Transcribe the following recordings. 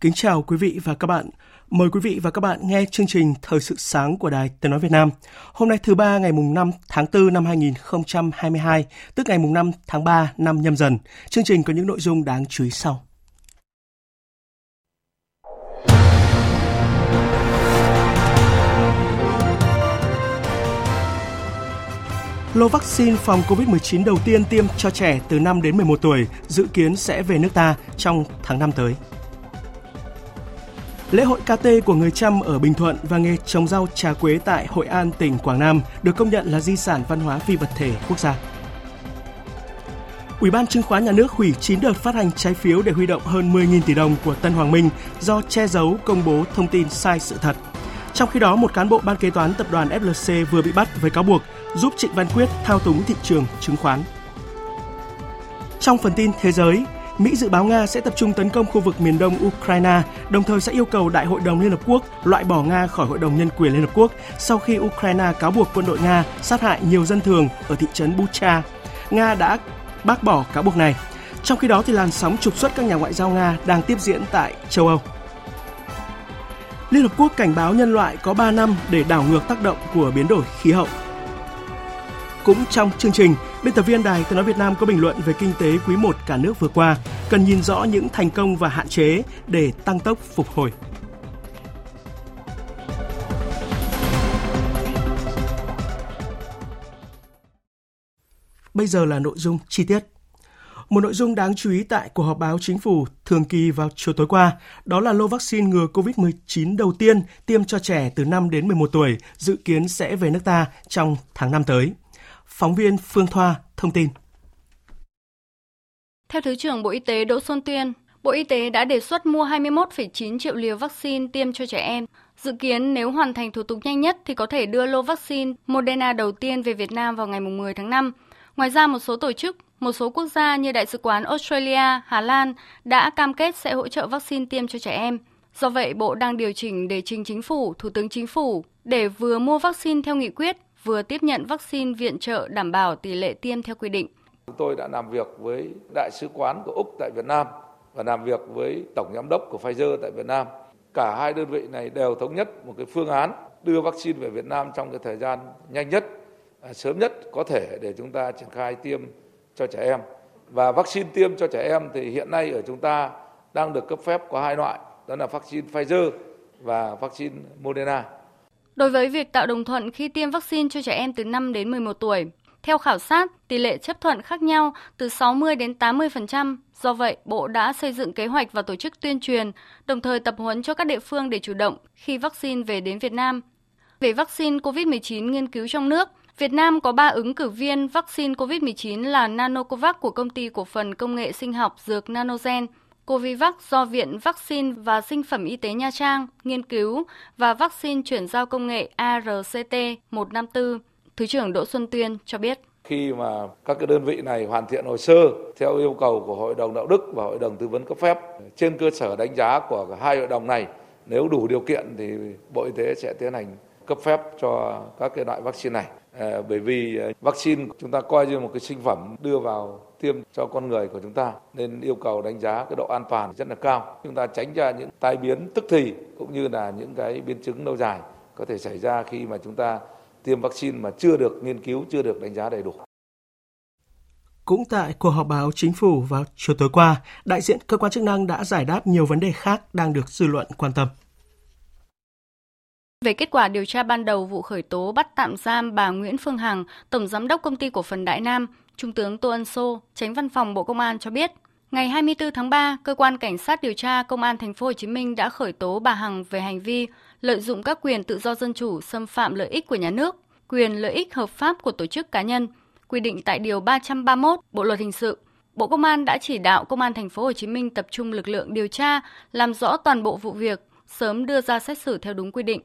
Kính chào quý vị và các bạn. Mời quý vị và các bạn nghe chương trình Thời sự sáng của Đài Tiếng Nói Việt Nam. Hôm nay thứ ba ngày mùng 5 tháng 4 năm 2022, tức ngày mùng 5 tháng 3 năm nhâm dần. Chương trình có những nội dung đáng chú ý sau. Lô vaccine phòng COVID-19 đầu tiên tiêm cho trẻ từ 5 đến 11 tuổi dự kiến sẽ về nước ta trong tháng 5 tới. Lễ hội KT của người Chăm ở Bình Thuận và nghề trồng rau trà quế tại Hội An, tỉnh Quảng Nam được công nhận là di sản văn hóa phi vật thể quốc gia. Ủy ban chứng khoán nhà nước hủy 9 đợt phát hành trái phiếu để huy động hơn 10.000 tỷ đồng của Tân Hoàng Minh do che giấu công bố thông tin sai sự thật. Trong khi đó, một cán bộ ban kế toán tập đoàn FLC vừa bị bắt với cáo buộc giúp Trịnh Văn Quyết thao túng thị trường chứng khoán. Trong phần tin thế giới, Mỹ dự báo Nga sẽ tập trung tấn công khu vực miền đông Ukraine, đồng thời sẽ yêu cầu Đại hội đồng Liên Hợp Quốc loại bỏ Nga khỏi Hội đồng Nhân quyền Liên Hợp Quốc sau khi Ukraine cáo buộc quân đội Nga sát hại nhiều dân thường ở thị trấn Bucha. Nga đã bác bỏ cáo buộc này. Trong khi đó, thì làn sóng trục xuất các nhà ngoại giao Nga đang tiếp diễn tại châu Âu. Liên Hợp Quốc cảnh báo nhân loại có 3 năm để đảo ngược tác động của biến đổi khí hậu. Cũng trong chương trình, biên tập viên Đài Tiếng nói Việt Nam có bình luận về kinh tế quý 1 cả nước vừa qua, cần nhìn rõ những thành công và hạn chế để tăng tốc phục hồi. Bây giờ là nội dung chi tiết. Một nội dung đáng chú ý tại cuộc họp báo chính phủ thường kỳ vào chiều tối qua, đó là lô vaccine ngừa COVID-19 đầu tiên tiêm cho trẻ từ 5 đến 11 tuổi dự kiến sẽ về nước ta trong tháng 5 tới. Phóng viên Phương Thoa thông tin. Theo Thứ trưởng Bộ Y tế Đỗ Xuân Tuyên, Bộ Y tế đã đề xuất mua 21,9 triệu liều vaccine tiêm cho trẻ em. Dự kiến nếu hoàn thành thủ tục nhanh nhất thì có thể đưa lô vaccine Moderna đầu tiên về Việt Nam vào ngày 10 tháng 5. Ngoài ra, một số tổ chức, một số quốc gia như Đại sứ quán Australia, Hà Lan đã cam kết sẽ hỗ trợ vaccine tiêm cho trẻ em. Do vậy, Bộ đang điều chỉnh để trình chính phủ, Thủ tướng Chính phủ để vừa mua vaccine theo nghị quyết, vừa tiếp nhận vaccine viện trợ đảm bảo tỷ lệ tiêm theo quy định. Chúng tôi đã làm việc với Đại sứ quán của Úc tại Việt Nam và làm việc với Tổng Giám đốc của Pfizer tại Việt Nam. Cả hai đơn vị này đều thống nhất một cái phương án đưa vaccine về Việt Nam trong cái thời gian nhanh nhất, à, sớm nhất có thể để chúng ta triển khai tiêm cho trẻ em. Và vaccine tiêm cho trẻ em thì hiện nay ở chúng ta đang được cấp phép có hai loại, đó là vaccine Pfizer và vaccine Moderna. Đối với việc tạo đồng thuận khi tiêm vaccine cho trẻ em từ 5 đến 11 tuổi, theo khảo sát, tỷ lệ chấp thuận khác nhau từ 60 đến 80%. Do vậy, Bộ đã xây dựng kế hoạch và tổ chức tuyên truyền, đồng thời tập huấn cho các địa phương để chủ động khi vaccine về đến Việt Nam. Về vaccine COVID-19 nghiên cứu trong nước, Việt Nam có 3 ứng cử viên vaccine COVID-19 là Nanocovax của công ty cổ phần công nghệ sinh học dược Nanogen, Covivac do Viện Vaccine và Sinh phẩm Y tế Nha Trang nghiên cứu và vaccine chuyển giao công nghệ ARCT-154. Thứ trưởng Đỗ Xuân Tuyên cho biết. Khi mà các cái đơn vị này hoàn thiện hồ sơ theo yêu cầu của Hội đồng Đạo đức và Hội đồng Tư vấn cấp phép, trên cơ sở đánh giá của hai hội đồng này, nếu đủ điều kiện thì Bộ Y tế sẽ tiến hành cấp phép cho các cái loại vaccine này. À, bởi vì à, vaccine chúng ta coi như một cái sinh phẩm đưa vào tiêm cho con người của chúng ta nên yêu cầu đánh giá cái độ an toàn rất là cao. Chúng ta tránh ra những tai biến tức thì cũng như là những cái biến chứng lâu dài có thể xảy ra khi mà chúng ta tiêm vaccine mà chưa được nghiên cứu, chưa được đánh giá đầy đủ. Cũng tại cuộc họp báo chính phủ vào chiều tối qua, đại diện cơ quan chức năng đã giải đáp nhiều vấn đề khác đang được dư luận quan tâm. Về kết quả điều tra ban đầu vụ khởi tố bắt tạm giam bà Nguyễn Phương Hằng, Tổng Giám đốc Công ty Cổ phần Đại Nam, Trung tướng Tô Ân Sô, tránh văn phòng Bộ Công an cho biết, ngày 24 tháng 3, cơ quan cảnh sát điều tra Công an thành phố Hồ Chí Minh đã khởi tố bà Hằng về hành vi lợi dụng các quyền tự do dân chủ xâm phạm lợi ích của nhà nước, quyền lợi ích hợp pháp của tổ chức cá nhân, quy định tại điều 331 Bộ luật hình sự. Bộ Công an đã chỉ đạo Công an thành phố Hồ Chí Minh tập trung lực lượng điều tra, làm rõ toàn bộ vụ việc, sớm đưa ra xét xử theo đúng quy định.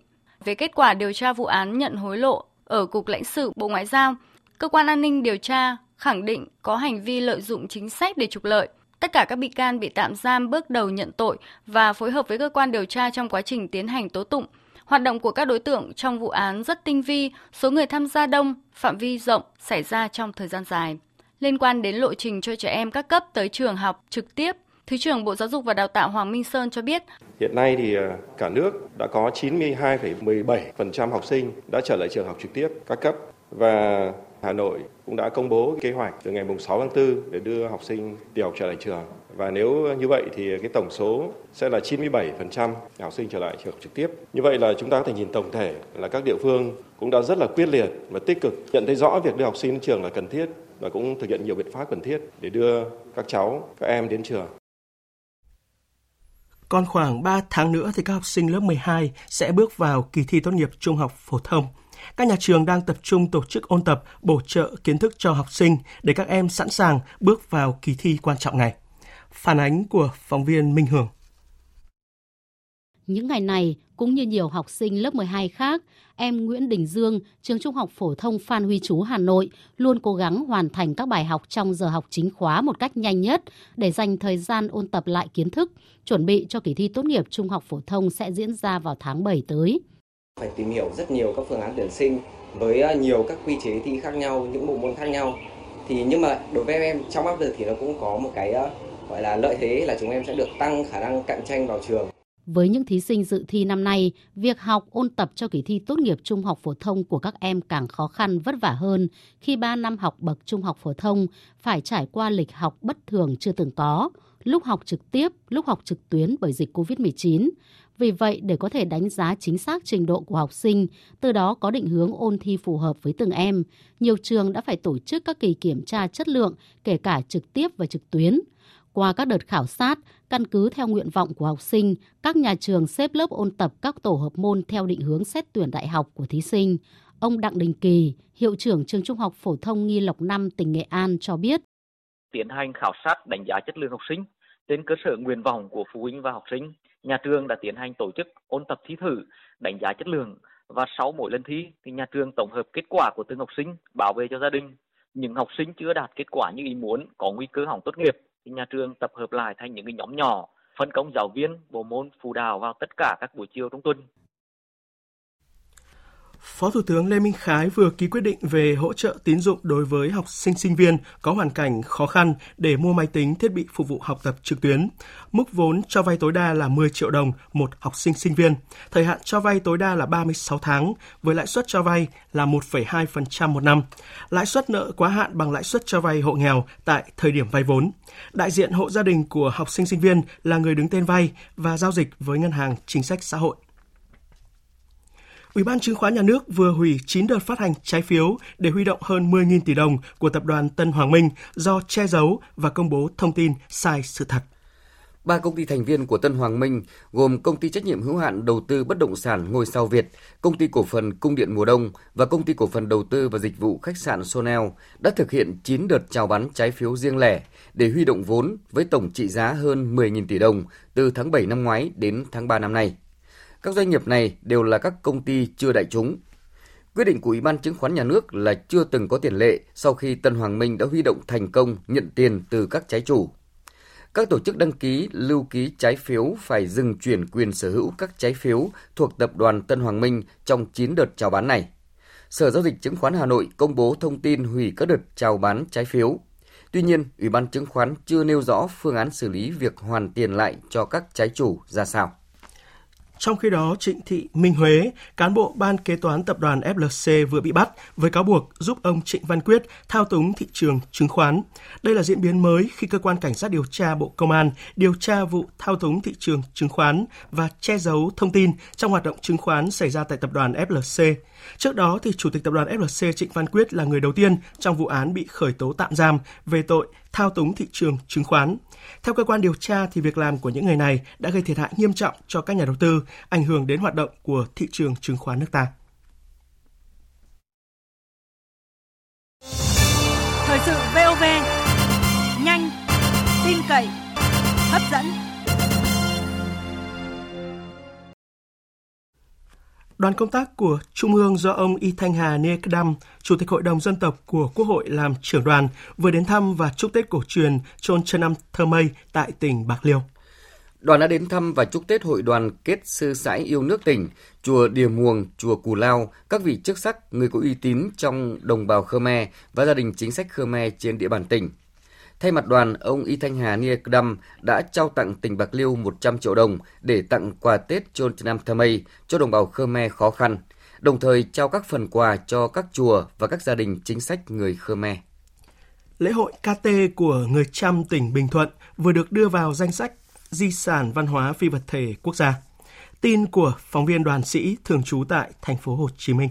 Về kết quả điều tra vụ án nhận hối lộ ở Cục lãnh sự Bộ Ngoại giao, cơ quan an ninh điều tra khẳng định có hành vi lợi dụng chính sách để trục lợi. Tất cả các bị can bị tạm giam bước đầu nhận tội và phối hợp với cơ quan điều tra trong quá trình tiến hành tố tụng. Hoạt động của các đối tượng trong vụ án rất tinh vi, số người tham gia đông, phạm vi rộng, xảy ra trong thời gian dài. Liên quan đến lộ trình cho trẻ em các cấp tới trường học trực tiếp, Thứ trưởng Bộ Giáo dục và Đào tạo Hoàng Minh Sơn cho biết. Hiện nay thì à, cả nước đã có 92,17% học sinh đã trở lại trường học trực tiếp các cấp và Hà Nội cũng đã công bố kế hoạch từ ngày 6 tháng 4 để đưa học sinh tiểu học trở lại trường. Và nếu như vậy thì cái tổng số sẽ là 97% học sinh trở lại trường trực tiếp. Như vậy là chúng ta có thể nhìn tổng thể là các địa phương cũng đã rất là quyết liệt và tích cực nhận thấy rõ việc đưa học sinh đến trường là cần thiết và cũng thực hiện nhiều biện pháp cần thiết để đưa các cháu, các em đến trường. Còn khoảng 3 tháng nữa thì các học sinh lớp 12 sẽ bước vào kỳ thi tốt nghiệp trung học phổ thông. Các nhà trường đang tập trung tổ chức ôn tập, bổ trợ kiến thức cho học sinh để các em sẵn sàng bước vào kỳ thi quan trọng này. Phản ánh của phóng viên Minh Hường. Những ngày này, cũng như nhiều học sinh lớp 12 khác, em Nguyễn Đình Dương, trường Trung học phổ thông Phan Huy Chú Hà Nội luôn cố gắng hoàn thành các bài học trong giờ học chính khóa một cách nhanh nhất để dành thời gian ôn tập lại kiến thức, chuẩn bị cho kỳ thi tốt nghiệp trung học phổ thông sẽ diễn ra vào tháng 7 tới. Phải tìm hiểu rất nhiều các phương án tuyển sinh với ờ, nhiều các quy chế thi khác nhau, những bộ môn khác nhau. Thì nhưng mà đối với em trong áp lực thì nó cũng có một cái ờ, gọi là lợi thế là chúng em sẽ được tăng khả năng cạnh tranh vào trường. Với những thí sinh dự thi năm nay, việc học ôn tập cho kỳ thi tốt nghiệp trung học phổ thông của các em càng khó khăn vất vả hơn khi 3 năm học bậc trung học phổ thông phải trải qua lịch học bất thường chưa từng có, lúc học trực tiếp, lúc học trực tuyến bởi dịch COVID-19. Vì vậy, để có thể đánh giá chính xác trình độ của học sinh, từ đó có định hướng ôn thi phù hợp với từng em, nhiều trường đã phải tổ chức các kỳ kiểm tra chất lượng, kể cả trực tiếp và trực tuyến. Qua các đợt khảo sát, căn cứ theo nguyện vọng của học sinh, các nhà trường xếp lớp ôn tập các tổ hợp môn theo định hướng xét tuyển đại học của thí sinh. Ông Đặng Đình Kỳ, hiệu trưởng trường Trung học phổ thông Nghi Lộc 5 tỉnh Nghệ An cho biết. Tiến hành khảo sát đánh giá chất lượng học sinh trên cơ sở nguyện vọng của phụ huynh và học sinh. Nhà trường đã tiến hành tổ chức ôn tập thi thử, đánh giá chất lượng và sau mỗi lần thi thì nhà trường tổng hợp kết quả của từng học sinh bảo vệ cho gia đình. Những học sinh chưa đạt kết quả như ý muốn có nguy cơ hỏng tốt nghiệp thì nhà trường tập hợp lại thành những cái nhóm nhỏ, phân công giáo viên, bộ môn phụ đạo vào tất cả các buổi chiều trong tuần Phó Thủ tướng Lê Minh Khái vừa ký quyết định về hỗ trợ tín dụng đối với học sinh sinh viên có hoàn cảnh khó khăn để mua máy tính thiết bị phục vụ học tập trực tuyến. Mức vốn cho vay tối đa là 10 triệu đồng một học sinh sinh viên. Thời hạn cho vay tối đa là 36 tháng với lãi suất cho vay là 1,2% một năm. Lãi suất nợ quá hạn bằng lãi suất cho vay hộ nghèo tại thời điểm vay vốn. Đại diện hộ gia đình của học sinh sinh viên là người đứng tên vay và giao dịch với ngân hàng chính sách xã hội. Ủy ban chứng khoán nhà nước vừa hủy 9 đợt phát hành trái phiếu để huy động hơn 10.000 tỷ đồng của tập đoàn Tân Hoàng Minh do che giấu và công bố thông tin sai sự thật. Ba công ty thành viên của Tân Hoàng Minh gồm công ty trách nhiệm hữu hạn đầu tư bất động sản Ngôi sao Việt, công ty cổ phần Cung điện mùa đông và công ty cổ phần đầu tư và dịch vụ khách sạn Sonel đã thực hiện 9 đợt chào bán trái phiếu riêng lẻ để huy động vốn với tổng trị giá hơn 10.000 tỷ đồng từ tháng 7 năm ngoái đến tháng 3 năm nay. Các doanh nghiệp này đều là các công ty chưa đại chúng. Quyết định của Ủy ban chứng khoán nhà nước là chưa từng có tiền lệ sau khi Tân Hoàng Minh đã huy động thành công nhận tiền từ các trái chủ. Các tổ chức đăng ký lưu ký trái phiếu phải dừng chuyển quyền sở hữu các trái phiếu thuộc tập đoàn Tân Hoàng Minh trong 9 đợt chào bán này. Sở Giao dịch Chứng khoán Hà Nội công bố thông tin hủy các đợt chào bán trái phiếu. Tuy nhiên, Ủy ban chứng khoán chưa nêu rõ phương án xử lý việc hoàn tiền lại cho các trái chủ ra sao. Trong khi đó, Trịnh Thị Minh Huế, cán bộ ban kế toán tập đoàn FLC vừa bị bắt với cáo buộc giúp ông Trịnh Văn Quyết thao túng thị trường chứng khoán. Đây là diễn biến mới khi cơ quan cảnh sát điều tra Bộ Công an điều tra vụ thao túng thị trường chứng khoán và che giấu thông tin trong hoạt động chứng khoán xảy ra tại tập đoàn FLC. Trước đó, thì Chủ tịch Tập đoàn FLC Trịnh Văn Quyết là người đầu tiên trong vụ án bị khởi tố tạm giam về tội thao túng thị trường chứng khoán. Theo cơ quan điều tra, thì việc làm của những người này đã gây thiệt hại nghiêm trọng cho các nhà đầu tư, ảnh hưởng đến hoạt động của thị trường chứng khoán nước ta. Thời sự VOV, nhanh, tin cậy, hấp dẫn. Đoàn công tác của Trung ương do ông Y Thanh Hà Nê Đam, Chủ tịch Hội đồng Dân tộc của Quốc hội làm trưởng đoàn, vừa đến thăm và chúc Tết cổ truyền Chôn Trân Năm Thơ Mây tại tỉnh Bạc Liêu. Đoàn đã đến thăm và chúc Tết Hội đoàn kết sư sãi yêu nước tỉnh, chùa Điềm Muồng, chùa Cù Lao, các vị chức sắc, người có uy tín trong đồng bào Khmer và gia đình chính sách Khmer trên địa bàn tỉnh. Thay mặt đoàn, ông Y Thanh Hà Nia Đâm đã trao tặng tỉnh Bạc Liêu 100 triệu đồng để tặng quà Tết Chôn Nam Thamay cho đồng bào Khmer khó khăn, đồng thời trao các phần quà cho các chùa và các gia đình chính sách người Khmer. Lễ hội KT của người Chăm tỉnh Bình Thuận vừa được đưa vào danh sách di sản văn hóa phi vật thể quốc gia. Tin của phóng viên đoàn sĩ thường trú tại thành phố Hồ Chí Minh.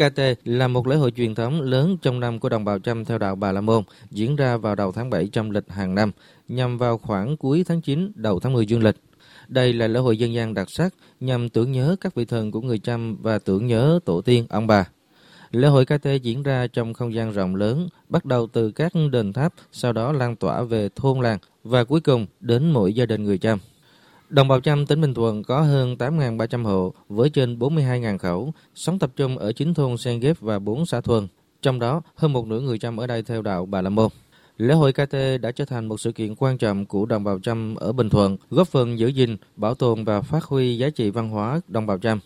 KT là một lễ hội truyền thống lớn trong năm của đồng bào Chăm theo đạo Bà La Môn, diễn ra vào đầu tháng 7 trong lịch hàng năm, nhằm vào khoảng cuối tháng 9, đầu tháng 10 dương lịch. Đây là lễ hội dân gian đặc sắc nhằm tưởng nhớ các vị thần của người Chăm và tưởng nhớ tổ tiên ông bà. Lễ hội KT diễn ra trong không gian rộng lớn, bắt đầu từ các đền tháp, sau đó lan tỏa về thôn làng và cuối cùng đến mỗi gia đình người Chăm. Đồng bào Chăm tỉnh Bình Thuận có hơn 8.300 hộ với trên 42.000 khẩu, sống tập trung ở 9 thôn Sen Ghép và 4 xã Thuần. Trong đó, hơn một nửa người Chăm ở đây theo đạo Bà La Môn. Lễ hội KT đã trở thành một sự kiện quan trọng của đồng bào Chăm ở Bình Thuận, góp phần giữ gìn, bảo tồn và phát huy giá trị văn hóa đồng bào Chăm.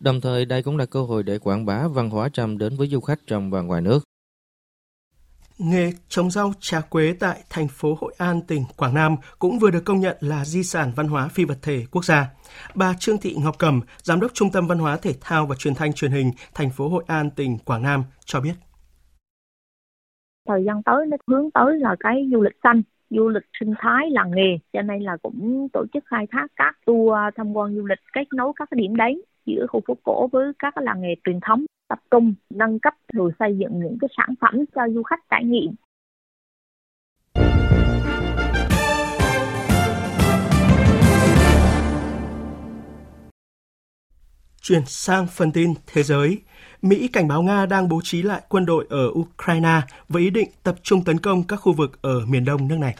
Đồng thời, đây cũng là cơ hội để quảng bá văn hóa Chăm đến với du khách trong và ngoài nước. Nghề trồng rau trà quế tại thành phố Hội An, tỉnh Quảng Nam cũng vừa được công nhận là di sản văn hóa phi vật thể quốc gia. Bà Trương Thị Ngọc Cẩm, Giám đốc Trung tâm Văn hóa Thể thao và Truyền thanh Truyền hình thành phố Hội An, tỉnh Quảng Nam cho biết. Thời gian tới nó hướng tới là cái du lịch xanh, du lịch sinh thái làng nghề, cho nên là cũng tổ chức khai thác các tour tham quan du lịch kết nối các điểm đến giữa khu phố cổ với các làng nghề truyền thống tập trung nâng cấp rồi xây dựng những cái sản phẩm cho du khách trải nghiệm Chuyển sang phần tin thế giới, Mỹ cảnh báo Nga đang bố trí lại quân đội ở Ukraine với ý định tập trung tấn công các khu vực ở miền đông nước này.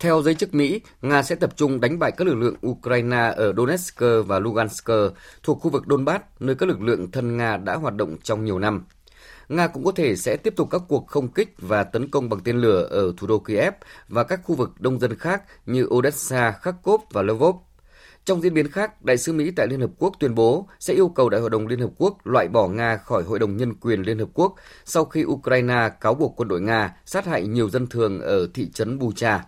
Theo giới chức Mỹ, Nga sẽ tập trung đánh bại các lực lượng Ukraine ở Donetsk và Lugansk thuộc khu vực Donbass, nơi các lực lượng thân Nga đã hoạt động trong nhiều năm. Nga cũng có thể sẽ tiếp tục các cuộc không kích và tấn công bằng tên lửa ở thủ đô Kiev và các khu vực đông dân khác như Odessa, Kharkov và Lvov. Trong diễn biến khác, Đại sứ Mỹ tại Liên Hợp Quốc tuyên bố sẽ yêu cầu Đại hội đồng Liên Hợp Quốc loại bỏ Nga khỏi Hội đồng Nhân quyền Liên Hợp Quốc sau khi Ukraine cáo buộc quân đội Nga sát hại nhiều dân thường ở thị trấn Bucha.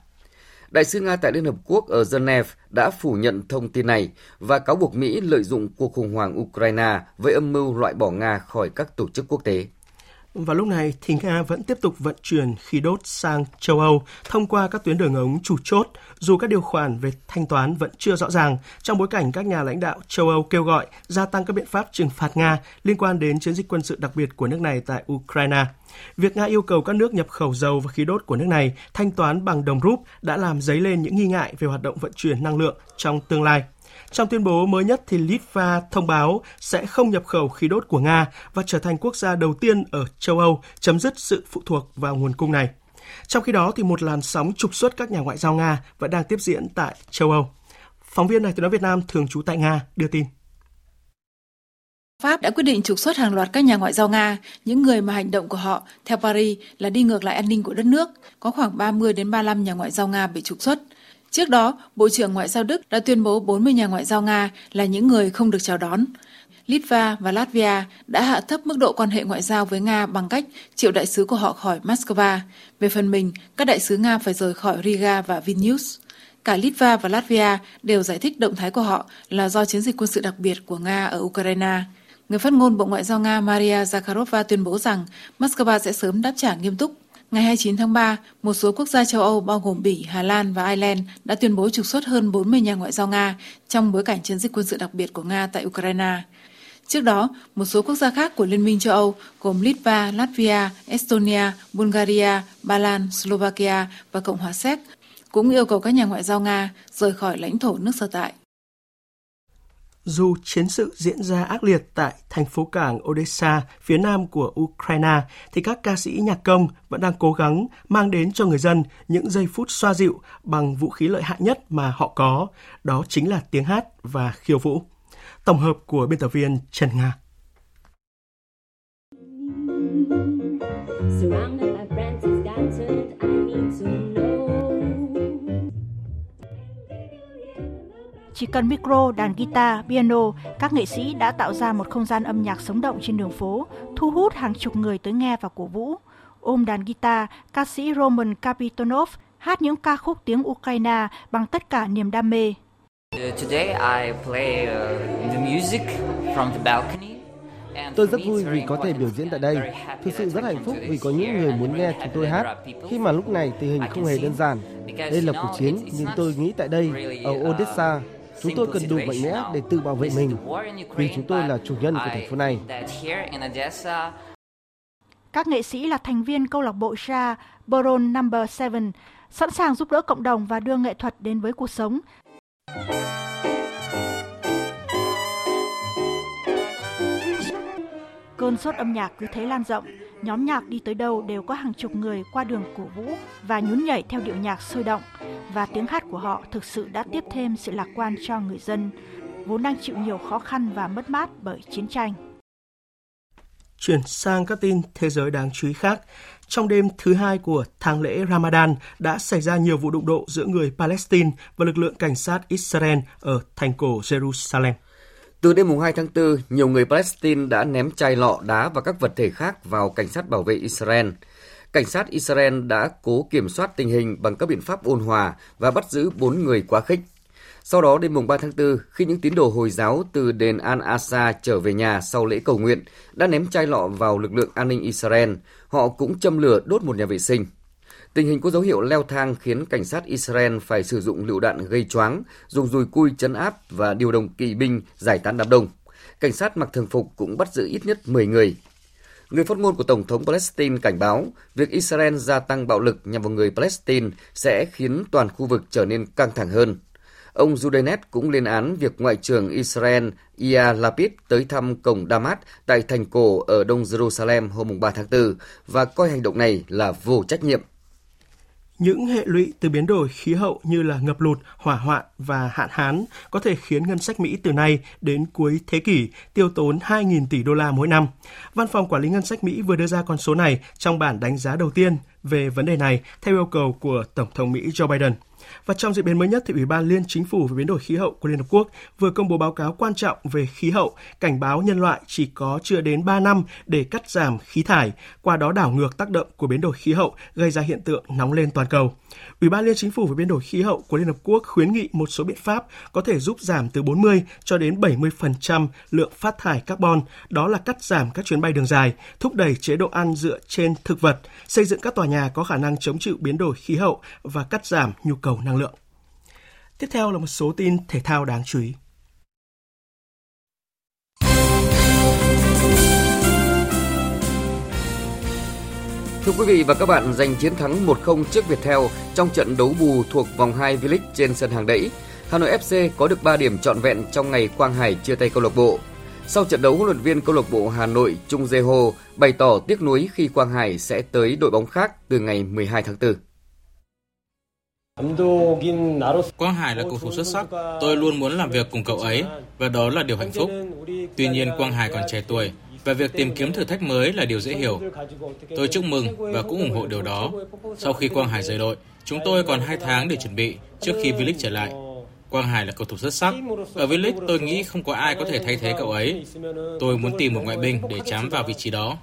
Đại sứ Nga tại Liên Hợp Quốc ở Geneva đã phủ nhận thông tin này và cáo buộc Mỹ lợi dụng cuộc khủng hoảng Ukraine với âm mưu loại bỏ Nga khỏi các tổ chức quốc tế. Và lúc này thì Nga vẫn tiếp tục vận chuyển khí đốt sang châu Âu thông qua các tuyến đường ống chủ chốt, dù các điều khoản về thanh toán vẫn chưa rõ ràng, trong bối cảnh các nhà lãnh đạo châu Âu kêu gọi gia tăng các biện pháp trừng phạt Nga liên quan đến chiến dịch quân sự đặc biệt của nước này tại Ukraine. Việc Nga yêu cầu các nước nhập khẩu dầu và khí đốt của nước này thanh toán bằng đồng rúp đã làm dấy lên những nghi ngại về hoạt động vận chuyển năng lượng trong tương lai. Trong tuyên bố mới nhất thì Litva thông báo sẽ không nhập khẩu khí đốt của Nga và trở thành quốc gia đầu tiên ở châu Âu chấm dứt sự phụ thuộc vào nguồn cung này. Trong khi đó thì một làn sóng trục xuất các nhà ngoại giao Nga vẫn đang tiếp diễn tại châu Âu. Phóng viên này từ nói Việt Nam thường trú tại Nga đưa tin. Pháp đã quyết định trục xuất hàng loạt các nhà ngoại giao Nga, những người mà hành động của họ theo Paris là đi ngược lại an ninh của đất nước. Có khoảng 30 đến 35 nhà ngoại giao Nga bị trục xuất. Trước đó, Bộ trưởng Ngoại giao Đức đã tuyên bố 40 nhà ngoại giao Nga là những người không được chào đón. Litva và Latvia đã hạ thấp mức độ quan hệ ngoại giao với Nga bằng cách triệu đại sứ của họ khỏi Moscow. Về phần mình, các đại sứ Nga phải rời khỏi Riga và Vilnius. Cả Litva và Latvia đều giải thích động thái của họ là do chiến dịch quân sự đặc biệt của Nga ở Ukraine. Người phát ngôn Bộ Ngoại giao Nga Maria Zakharova tuyên bố rằng Moscow sẽ sớm đáp trả nghiêm túc. Ngày 29 tháng 3, một số quốc gia châu Âu bao gồm Bỉ, Hà Lan và Ireland đã tuyên bố trục xuất hơn 40 nhà ngoại giao Nga trong bối cảnh chiến dịch quân sự đặc biệt của Nga tại Ukraine. Trước đó, một số quốc gia khác của Liên minh châu Âu gồm Litva, Latvia, Estonia, Bulgaria, Ba Lan, Slovakia và Cộng hòa Séc cũng yêu cầu các nhà ngoại giao Nga rời khỏi lãnh thổ nước sở tại. Dù chiến sự diễn ra ác liệt tại thành phố cảng Odessa, phía nam của Ukraine, thì các ca sĩ nhạc công vẫn đang cố gắng mang đến cho người dân những giây phút xoa dịu bằng vũ khí lợi hại nhất mà họ có, đó chính là tiếng hát và khiêu vũ. Tổng hợp của biên tập viên Trần Nga. Chỉ cần micro, đàn guitar, piano, các nghệ sĩ đã tạo ra một không gian âm nhạc sống động trên đường phố, thu hút hàng chục người tới nghe và cổ vũ. Ôm đàn guitar, ca sĩ Roman Kapitonov hát những ca khúc tiếng Ukraine bằng tất cả niềm đam mê. Today I play uh, the music from the balcony. Tôi rất vui vì có thể biểu diễn tại đây. Thực sự rất hạnh phúc vì có những người muốn nghe chúng tôi hát. Khi mà lúc này tình hình không hề đơn giản. Đây là cuộc chiến, nhưng tôi nghĩ tại đây, ở Odessa, chúng tôi cần đủ mạnh mẽ để tự bảo vệ mình. Vì chúng tôi là chủ nhân của thành phố này. Các nghệ sĩ là thành viên câu lạc bộ Sha Baron Number 7 sẵn sàng giúp đỡ cộng đồng và đưa nghệ thuật đến với cuộc sống. Cơn sốt âm nhạc cứ thế lan rộng, nhóm nhạc đi tới đâu đều có hàng chục người qua đường cổ vũ và nhún nhảy theo điệu nhạc sôi động, và tiếng hát của họ thực sự đã tiếp thêm sự lạc quan cho người dân, vốn đang chịu nhiều khó khăn và mất mát bởi chiến tranh. Chuyển sang các tin thế giới đáng chú ý khác. Trong đêm thứ hai của tháng lễ Ramadan đã xảy ra nhiều vụ đụng độ giữa người Palestine và lực lượng cảnh sát Israel ở thành cổ Jerusalem. Từ đêm 2 tháng 4, nhiều người Palestine đã ném chai lọ đá và các vật thể khác vào cảnh sát bảo vệ Israel. Cảnh sát Israel đã cố kiểm soát tình hình bằng các biện pháp ôn hòa và bắt giữ 4 người quá khích. Sau đó đêm mùng 3 tháng 4, khi những tín đồ Hồi giáo từ đền Al-Aqsa trở về nhà sau lễ cầu nguyện đã ném chai lọ vào lực lượng an ninh Israel, họ cũng châm lửa đốt một nhà vệ sinh. Tình hình có dấu hiệu leo thang khiến cảnh sát Israel phải sử dụng lựu đạn gây choáng, dùng dùi cui chấn áp và điều động kỵ binh giải tán đám đông. Cảnh sát mặc thường phục cũng bắt giữ ít nhất 10 người. Người phát ngôn của Tổng thống Palestine cảnh báo việc Israel gia tăng bạo lực nhằm vào người Palestine sẽ khiến toàn khu vực trở nên căng thẳng hơn. Ông Judenet cũng lên án việc Ngoại trưởng Israel Ia Lapid tới thăm cổng Damas tại thành cổ ở Đông Jerusalem hôm 3 tháng 4 và coi hành động này là vô trách nhiệm. Những hệ lụy từ biến đổi khí hậu như là ngập lụt, hỏa hoạn và hạn hán có thể khiến ngân sách Mỹ từ nay đến cuối thế kỷ tiêu tốn 2.000 tỷ đô la mỗi năm. Văn phòng Quản lý Ngân sách Mỹ vừa đưa ra con số này trong bản đánh giá đầu tiên về vấn đề này theo yêu cầu của Tổng thống Mỹ Joe Biden. Và trong diễn biến mới nhất thì Ủy ban Liên Chính phủ về biến đổi khí hậu của Liên Hợp Quốc vừa công bố báo cáo quan trọng về khí hậu, cảnh báo nhân loại chỉ có chưa đến 3 năm để cắt giảm khí thải, qua đó đảo ngược tác động của biến đổi khí hậu gây ra hiện tượng nóng lên toàn cầu. Ủy ban Liên Chính phủ về biến đổi khí hậu của Liên Hợp Quốc khuyến nghị một số biện pháp có thể giúp giảm từ 40 cho đến 70% lượng phát thải carbon, đó là cắt giảm các chuyến bay đường dài, thúc đẩy chế độ ăn dựa trên thực vật, xây dựng các tòa nhà có khả năng chống chịu biến đổi khí hậu và cắt giảm nhu cầu năng lượng. Tiếp theo là một số tin thể thao đáng chú ý. Thưa quý vị và các bạn, giành chiến thắng 1-0 trước Viettel trong trận đấu bù thuộc vòng 2 V-League trên sân hàng đẫy, Hà Nội FC có được 3 điểm trọn vẹn trong ngày Quang Hải chia tay câu lạc bộ. Sau trận đấu, huấn luyện viên câu lạc bộ Hà Nội Trung Dê Hồ bày tỏ tiếc nuối khi Quang Hải sẽ tới đội bóng khác từ ngày 12 tháng 4. Quang Hải là cầu thủ xuất sắc, tôi luôn muốn làm việc cùng cậu ấy và đó là điều hạnh phúc. Tuy nhiên Quang Hải còn trẻ tuổi và việc tìm kiếm thử thách mới là điều dễ hiểu. Tôi chúc mừng và cũng ủng hộ điều đó. Sau khi Quang Hải rời đội, chúng tôi còn 2 tháng để chuẩn bị trước khi V-League trở lại. Quang Hải là cầu thủ xuất sắc. Ở V-League tôi nghĩ không có ai có thể thay thế cậu ấy. Tôi muốn tìm một ngoại binh để chám vào vị trí đó.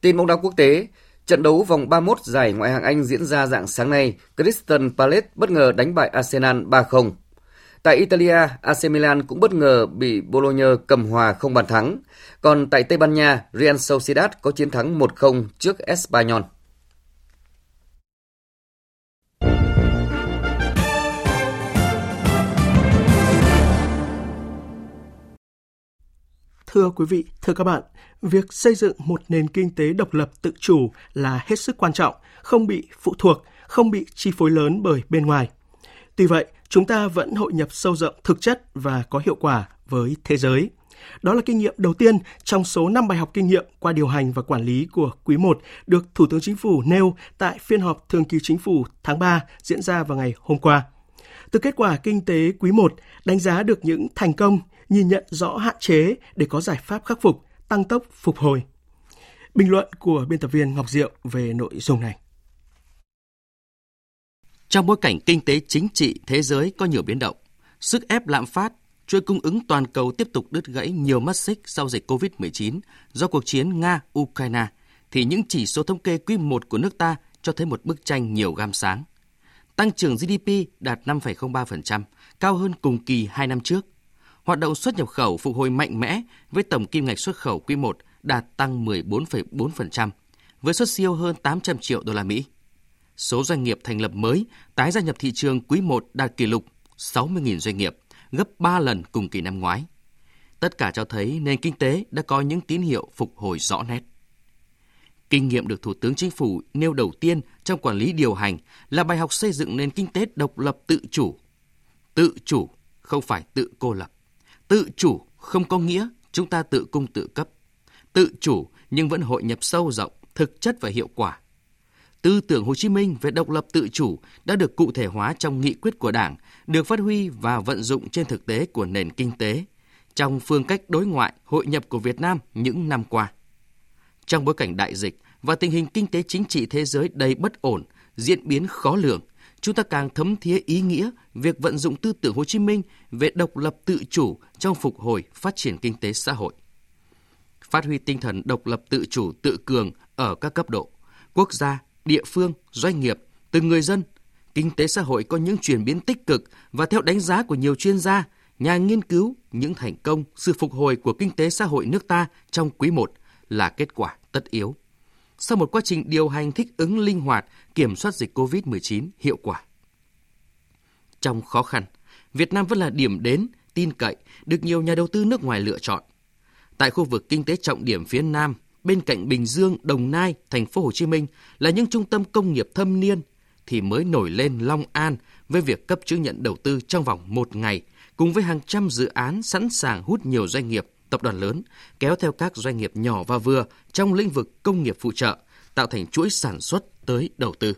Tin bóng đá quốc tế, Trận đấu vòng 31 giải Ngoại hạng Anh diễn ra dạng sáng nay, Crystal Palace bất ngờ đánh bại Arsenal 3-0. Tại Italia, AC Milan cũng bất ngờ bị Bologna cầm hòa không bàn thắng. Còn tại Tây Ban Nha, Real Sociedad có chiến thắng 1-0 trước Espanyol. Thưa quý vị, thưa các bạn, việc xây dựng một nền kinh tế độc lập tự chủ là hết sức quan trọng, không bị phụ thuộc, không bị chi phối lớn bởi bên ngoài. Tuy vậy, chúng ta vẫn hội nhập sâu rộng thực chất và có hiệu quả với thế giới. Đó là kinh nghiệm đầu tiên trong số 5 bài học kinh nghiệm qua điều hành và quản lý của quý 1 được Thủ tướng Chính phủ nêu tại phiên họp thường kỳ chính phủ tháng 3 diễn ra vào ngày hôm qua. Từ kết quả kinh tế quý 1 đánh giá được những thành công, nhìn nhận rõ hạn chế để có giải pháp khắc phục, tăng tốc phục hồi. Bình luận của biên tập viên Ngọc Diệu về nội dung này. Trong bối cảnh kinh tế chính trị thế giới có nhiều biến động, sức ép lạm phát, chuỗi cung ứng toàn cầu tiếp tục đứt gãy nhiều mắt xích sau dịch COVID-19 do cuộc chiến Nga-Ukraine, thì những chỉ số thống kê quý 1 của nước ta cho thấy một bức tranh nhiều gam sáng. Tăng trưởng GDP đạt 5,03%, cao hơn cùng kỳ 2 năm trước. Hoạt động xuất nhập khẩu phục hồi mạnh mẽ với tổng kim ngạch xuất khẩu quý 1 đạt tăng 14,4%, với xuất siêu hơn 800 triệu đô la Mỹ. Số doanh nghiệp thành lập mới tái gia nhập thị trường quý 1 đạt kỷ lục 60.000 doanh nghiệp, gấp 3 lần cùng kỳ năm ngoái. Tất cả cho thấy nền kinh tế đã có những tín hiệu phục hồi rõ nét. Kinh nghiệm được Thủ tướng Chính phủ nêu đầu tiên trong quản lý điều hành là bài học xây dựng nền kinh tế độc lập tự chủ. Tự chủ không phải tự cô lập. Tự chủ không có nghĩa chúng ta tự cung tự cấp. Tự chủ nhưng vẫn hội nhập sâu rộng, thực chất và hiệu quả. Tư tưởng Hồ Chí Minh về độc lập tự chủ đã được cụ thể hóa trong nghị quyết của Đảng, được phát huy và vận dụng trên thực tế của nền kinh tế, trong phương cách đối ngoại hội nhập của Việt Nam những năm qua. Trong bối cảnh đại dịch và tình hình kinh tế chính trị thế giới đầy bất ổn, diễn biến khó lường, chúng ta càng thấm thía ý nghĩa việc vận dụng tư tưởng Hồ Chí Minh về độc lập tự chủ trong phục hồi phát triển kinh tế xã hội. Phát huy tinh thần độc lập tự chủ tự cường ở các cấp độ, quốc gia, địa phương, doanh nghiệp, từng người dân, kinh tế xã hội có những chuyển biến tích cực và theo đánh giá của nhiều chuyên gia, nhà nghiên cứu, những thành công, sự phục hồi của kinh tế xã hội nước ta trong quý I là kết quả tất yếu. Sau một quá trình điều hành thích ứng linh hoạt, kiểm soát dịch COVID-19 hiệu quả. Trong khó khăn, Việt Nam vẫn là điểm đến, tin cậy, được nhiều nhà đầu tư nước ngoài lựa chọn. Tại khu vực kinh tế trọng điểm phía Nam, bên cạnh Bình Dương, Đồng Nai, thành phố Hồ Chí Minh là những trung tâm công nghiệp thâm niên thì mới nổi lên Long An với việc cấp chứng nhận đầu tư trong vòng một ngày cùng với hàng trăm dự án sẵn sàng hút nhiều doanh nghiệp, tập đoàn lớn kéo theo các doanh nghiệp nhỏ và vừa trong lĩnh vực công nghiệp phụ trợ tạo thành chuỗi sản xuất tới đầu tư.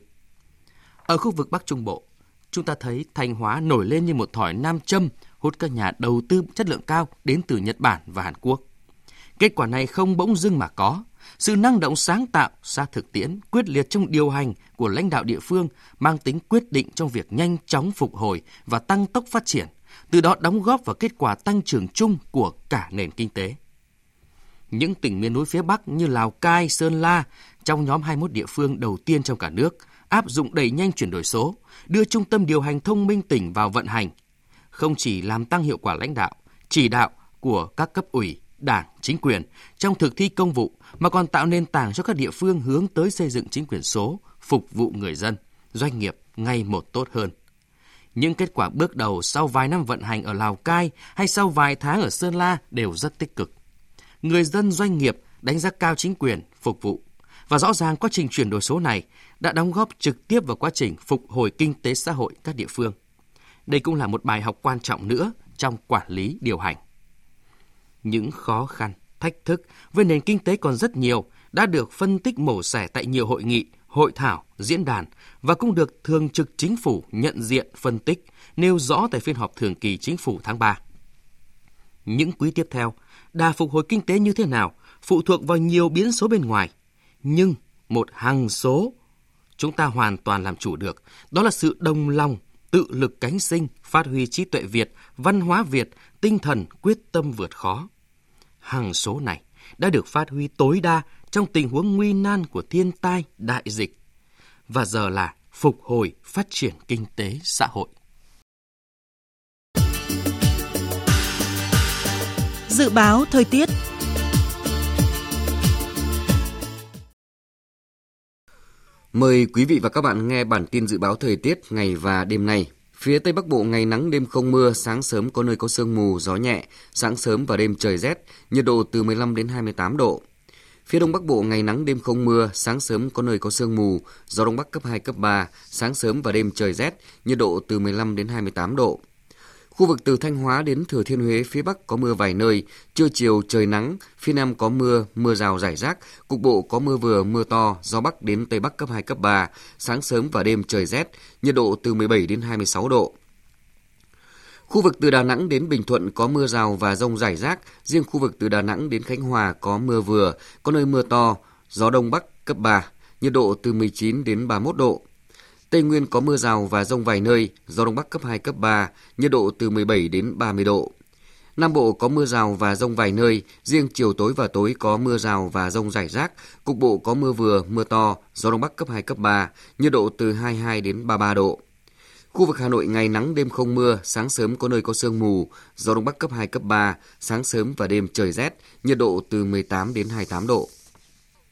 Ở khu vực Bắc Trung Bộ, chúng ta thấy Thanh Hóa nổi lên như một thỏi nam châm hút các nhà đầu tư chất lượng cao đến từ Nhật Bản và Hàn Quốc. Kết quả này không bỗng dưng mà có. Sự năng động sáng tạo, xa thực tiễn, quyết liệt trong điều hành của lãnh đạo địa phương mang tính quyết định trong việc nhanh chóng phục hồi và tăng tốc phát triển, từ đó đóng góp vào kết quả tăng trưởng chung của cả nền kinh tế. Những tỉnh miền núi phía Bắc như Lào Cai, Sơn La trong nhóm 21 địa phương đầu tiên trong cả nước áp dụng đẩy nhanh chuyển đổi số, đưa trung tâm điều hành thông minh tỉnh vào vận hành, không chỉ làm tăng hiệu quả lãnh đạo, chỉ đạo của các cấp ủy, đảng, chính quyền trong thực thi công vụ mà còn tạo nền tảng cho các địa phương hướng tới xây dựng chính quyền số, phục vụ người dân, doanh nghiệp ngày một tốt hơn. Những kết quả bước đầu sau vài năm vận hành ở Lào Cai hay sau vài tháng ở Sơn La đều rất tích cực. Người dân doanh nghiệp đánh giá cao chính quyền, phục vụ. Và rõ ràng quá trình chuyển đổi số này đã đóng góp trực tiếp vào quá trình phục hồi kinh tế xã hội các địa phương. Đây cũng là một bài học quan trọng nữa trong quản lý điều hành. Những khó khăn, thách thức với nền kinh tế còn rất nhiều đã được phân tích mổ xẻ tại nhiều hội nghị, hội thảo, diễn đàn và cũng được Thường trực Chính phủ nhận diện phân tích, nêu rõ tại phiên họp thường kỳ Chính phủ tháng 3. Những quý tiếp theo, đà phục hồi kinh tế như thế nào phụ thuộc vào nhiều biến số bên ngoài. Nhưng một hằng số chúng ta hoàn toàn làm chủ được, đó là sự đồng lòng, tự lực cánh sinh, phát huy trí tuệ Việt, văn hóa Việt, tinh thần quyết tâm vượt khó. Hằng số này đã được phát huy tối đa trong tình huống nguy nan của thiên tai, đại dịch. Và giờ là phục hồi phát triển kinh tế xã hội. Dự báo thời tiết Mời quý vị và các bạn nghe bản tin dự báo thời tiết ngày và đêm nay Phía Tây Bắc Bộ ngày nắng đêm không mưa, sáng sớm có nơi có sương mù, gió nhẹ, sáng sớm và đêm trời rét, nhiệt độ từ 15 đến 28 độ. Phía Đông Bắc Bộ ngày nắng đêm không mưa, sáng sớm có nơi có sương mù, gió Đông Bắc cấp 2, cấp 3, sáng sớm và đêm trời rét, nhiệt độ từ 15 đến 28 độ. Khu vực từ Thanh Hóa đến Thừa Thiên Huế phía Bắc có mưa vài nơi, trưa chiều trời nắng, phía Nam có mưa, mưa rào rải rác, cục bộ có mưa vừa, mưa to, gió Bắc đến Tây Bắc cấp 2, cấp 3, sáng sớm và đêm trời rét, nhiệt độ từ 17 đến 26 độ. Khu vực từ Đà Nẵng đến Bình Thuận có mưa rào và rông rải rác, riêng khu vực từ Đà Nẵng đến Khánh Hòa có mưa vừa, có nơi mưa to, gió Đông Bắc cấp 3, nhiệt độ từ 19 đến 31 độ. Tây Nguyên có mưa rào và rông vài nơi, gió Đông Bắc cấp 2, cấp 3, nhiệt độ từ 17 đến 30 độ. Nam Bộ có mưa rào và rông vài nơi, riêng chiều tối và tối có mưa rào và rông rải rác, cục bộ có mưa vừa, mưa to, gió Đông Bắc cấp 2, cấp 3, nhiệt độ từ 22 đến 33 độ. Khu vực Hà Nội ngày nắng đêm không mưa, sáng sớm có nơi có sương mù, gió Đông Bắc cấp 2, cấp 3, sáng sớm và đêm trời rét, nhiệt độ từ 18 đến 28 độ.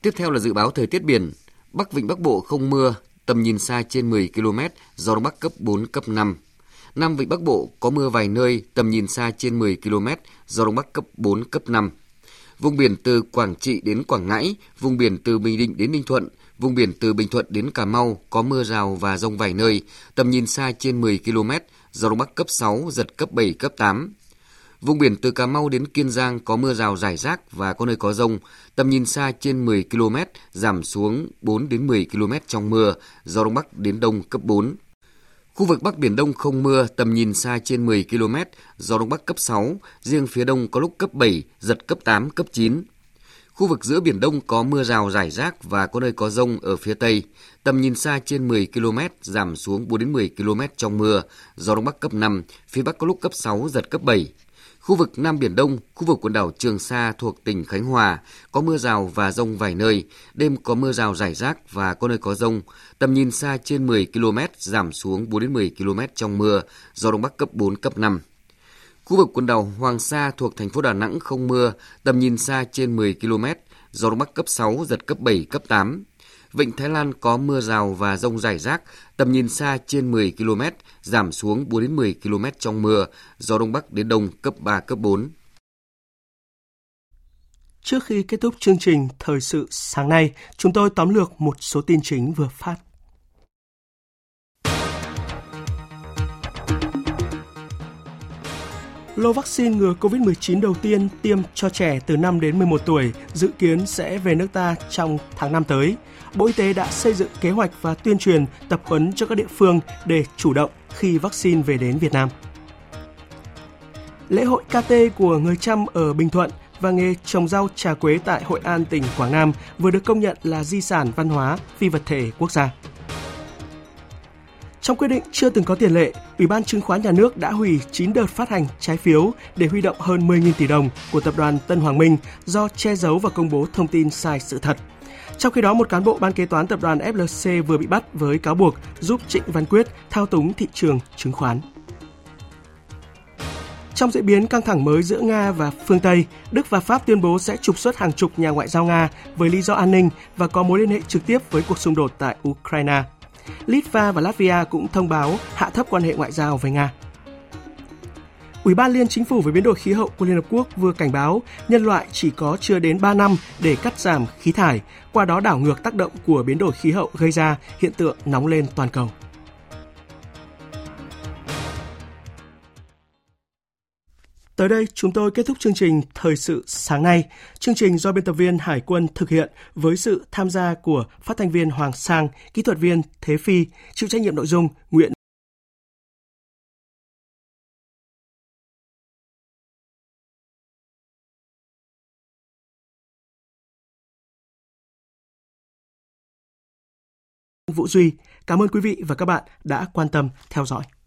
Tiếp theo là dự báo thời tiết biển. Bắc Vịnh Bắc Bộ không mưa, tầm nhìn xa trên 10 km, gió Đông Bắc cấp 4, cấp 5. Nam Vịnh Bắc Bộ có mưa vài nơi, tầm nhìn xa trên 10 km, gió Đông Bắc cấp 4, cấp 5. Vùng biển từ Quảng Trị đến Quảng Ngãi, vùng biển từ Bình Định đến Ninh Thuận, vùng biển từ Bình Thuận đến Cà Mau có mưa rào và rông vài nơi, tầm nhìn xa trên 10 km, gió Đông Bắc cấp 6, giật cấp 7, cấp 8. Vùng biển từ Cà Mau đến Kiên Giang có mưa rào rải rác và có nơi có rông, tầm nhìn xa trên 10 km, giảm xuống 4 đến 10 km trong mưa, gió Đông Bắc đến Đông cấp 4. Khu vực Bắc Biển Đông không mưa, tầm nhìn xa trên 10 km, gió Đông Bắc cấp 6, riêng phía Đông có lúc cấp 7, giật cấp 8, cấp 9. Khu vực giữa Biển Đông có mưa rào rải rác và có nơi có rông ở phía Tây. Tầm nhìn xa trên 10 km, giảm xuống 4 đến 10 km trong mưa, gió Đông Bắc cấp 5, phía Bắc có lúc cấp 6, giật cấp 7. Khu vực Nam Biển Đông, khu vực quần đảo Trường Sa thuộc tỉnh Khánh Hòa, có mưa rào và rông vài nơi, đêm có mưa rào rải rác và có nơi có rông. Tầm nhìn xa trên 10 km, giảm xuống 4 đến 10 km trong mưa, gió Đông Bắc cấp 4, cấp 5. Khu vực quần đảo Hoàng Sa thuộc thành phố Đà Nẵng không mưa, tầm nhìn xa trên 10 km, gió Đông Bắc cấp 6, giật cấp 7, cấp 8. Vịnh Thái Lan có mưa rào và rông rải rác, tầm nhìn xa trên 10 km, giảm xuống 4 đến 10 km trong mưa, gió Đông Bắc đến Đông cấp 3, cấp 4. Trước khi kết thúc chương trình Thời sự sáng nay, chúng tôi tóm lược một số tin chính vừa phát. Lô vaccine ngừa COVID-19 đầu tiên tiêm cho trẻ từ 5 đến 11 tuổi dự kiến sẽ về nước ta trong tháng 5 tới. Bộ Y tế đã xây dựng kế hoạch và tuyên truyền tập huấn cho các địa phương để chủ động khi vaccine về đến Việt Nam. Lễ hội KT của người Chăm ở Bình Thuận và nghề trồng rau trà quế tại Hội An, tỉnh Quảng Nam vừa được công nhận là di sản văn hóa phi vật thể quốc gia. Trong quyết định chưa từng có tiền lệ, Ủy ban Chứng khoán Nhà nước đã hủy 9 đợt phát hành trái phiếu để huy động hơn 10.000 tỷ đồng của tập đoàn Tân Hoàng Minh do che giấu và công bố thông tin sai sự thật. Trong khi đó, một cán bộ ban kế toán tập đoàn FLC vừa bị bắt với cáo buộc giúp Trịnh Văn Quyết thao túng thị trường chứng khoán. Trong diễn biến căng thẳng mới giữa Nga và phương Tây, Đức và Pháp tuyên bố sẽ trục xuất hàng chục nhà ngoại giao Nga với lý do an ninh và có mối liên hệ trực tiếp với cuộc xung đột tại Ukraine. Litva và Latvia cũng thông báo hạ thấp quan hệ ngoại giao với Nga. Ủy ban Liên Chính phủ về biến đổi khí hậu của Liên Hợp Quốc vừa cảnh báo nhân loại chỉ có chưa đến 3 năm để cắt giảm khí thải, qua đó đảo ngược tác động của biến đổi khí hậu gây ra hiện tượng nóng lên toàn cầu. Tới đây chúng tôi kết thúc chương trình Thời sự sáng nay. Chương trình do biên tập viên Hải quân thực hiện với sự tham gia của phát thanh viên Hoàng Sang, kỹ thuật viên Thế Phi, chịu trách nhiệm nội dung Nguyễn Vũ Duy. Cảm ơn quý vị và các bạn đã quan tâm theo dõi.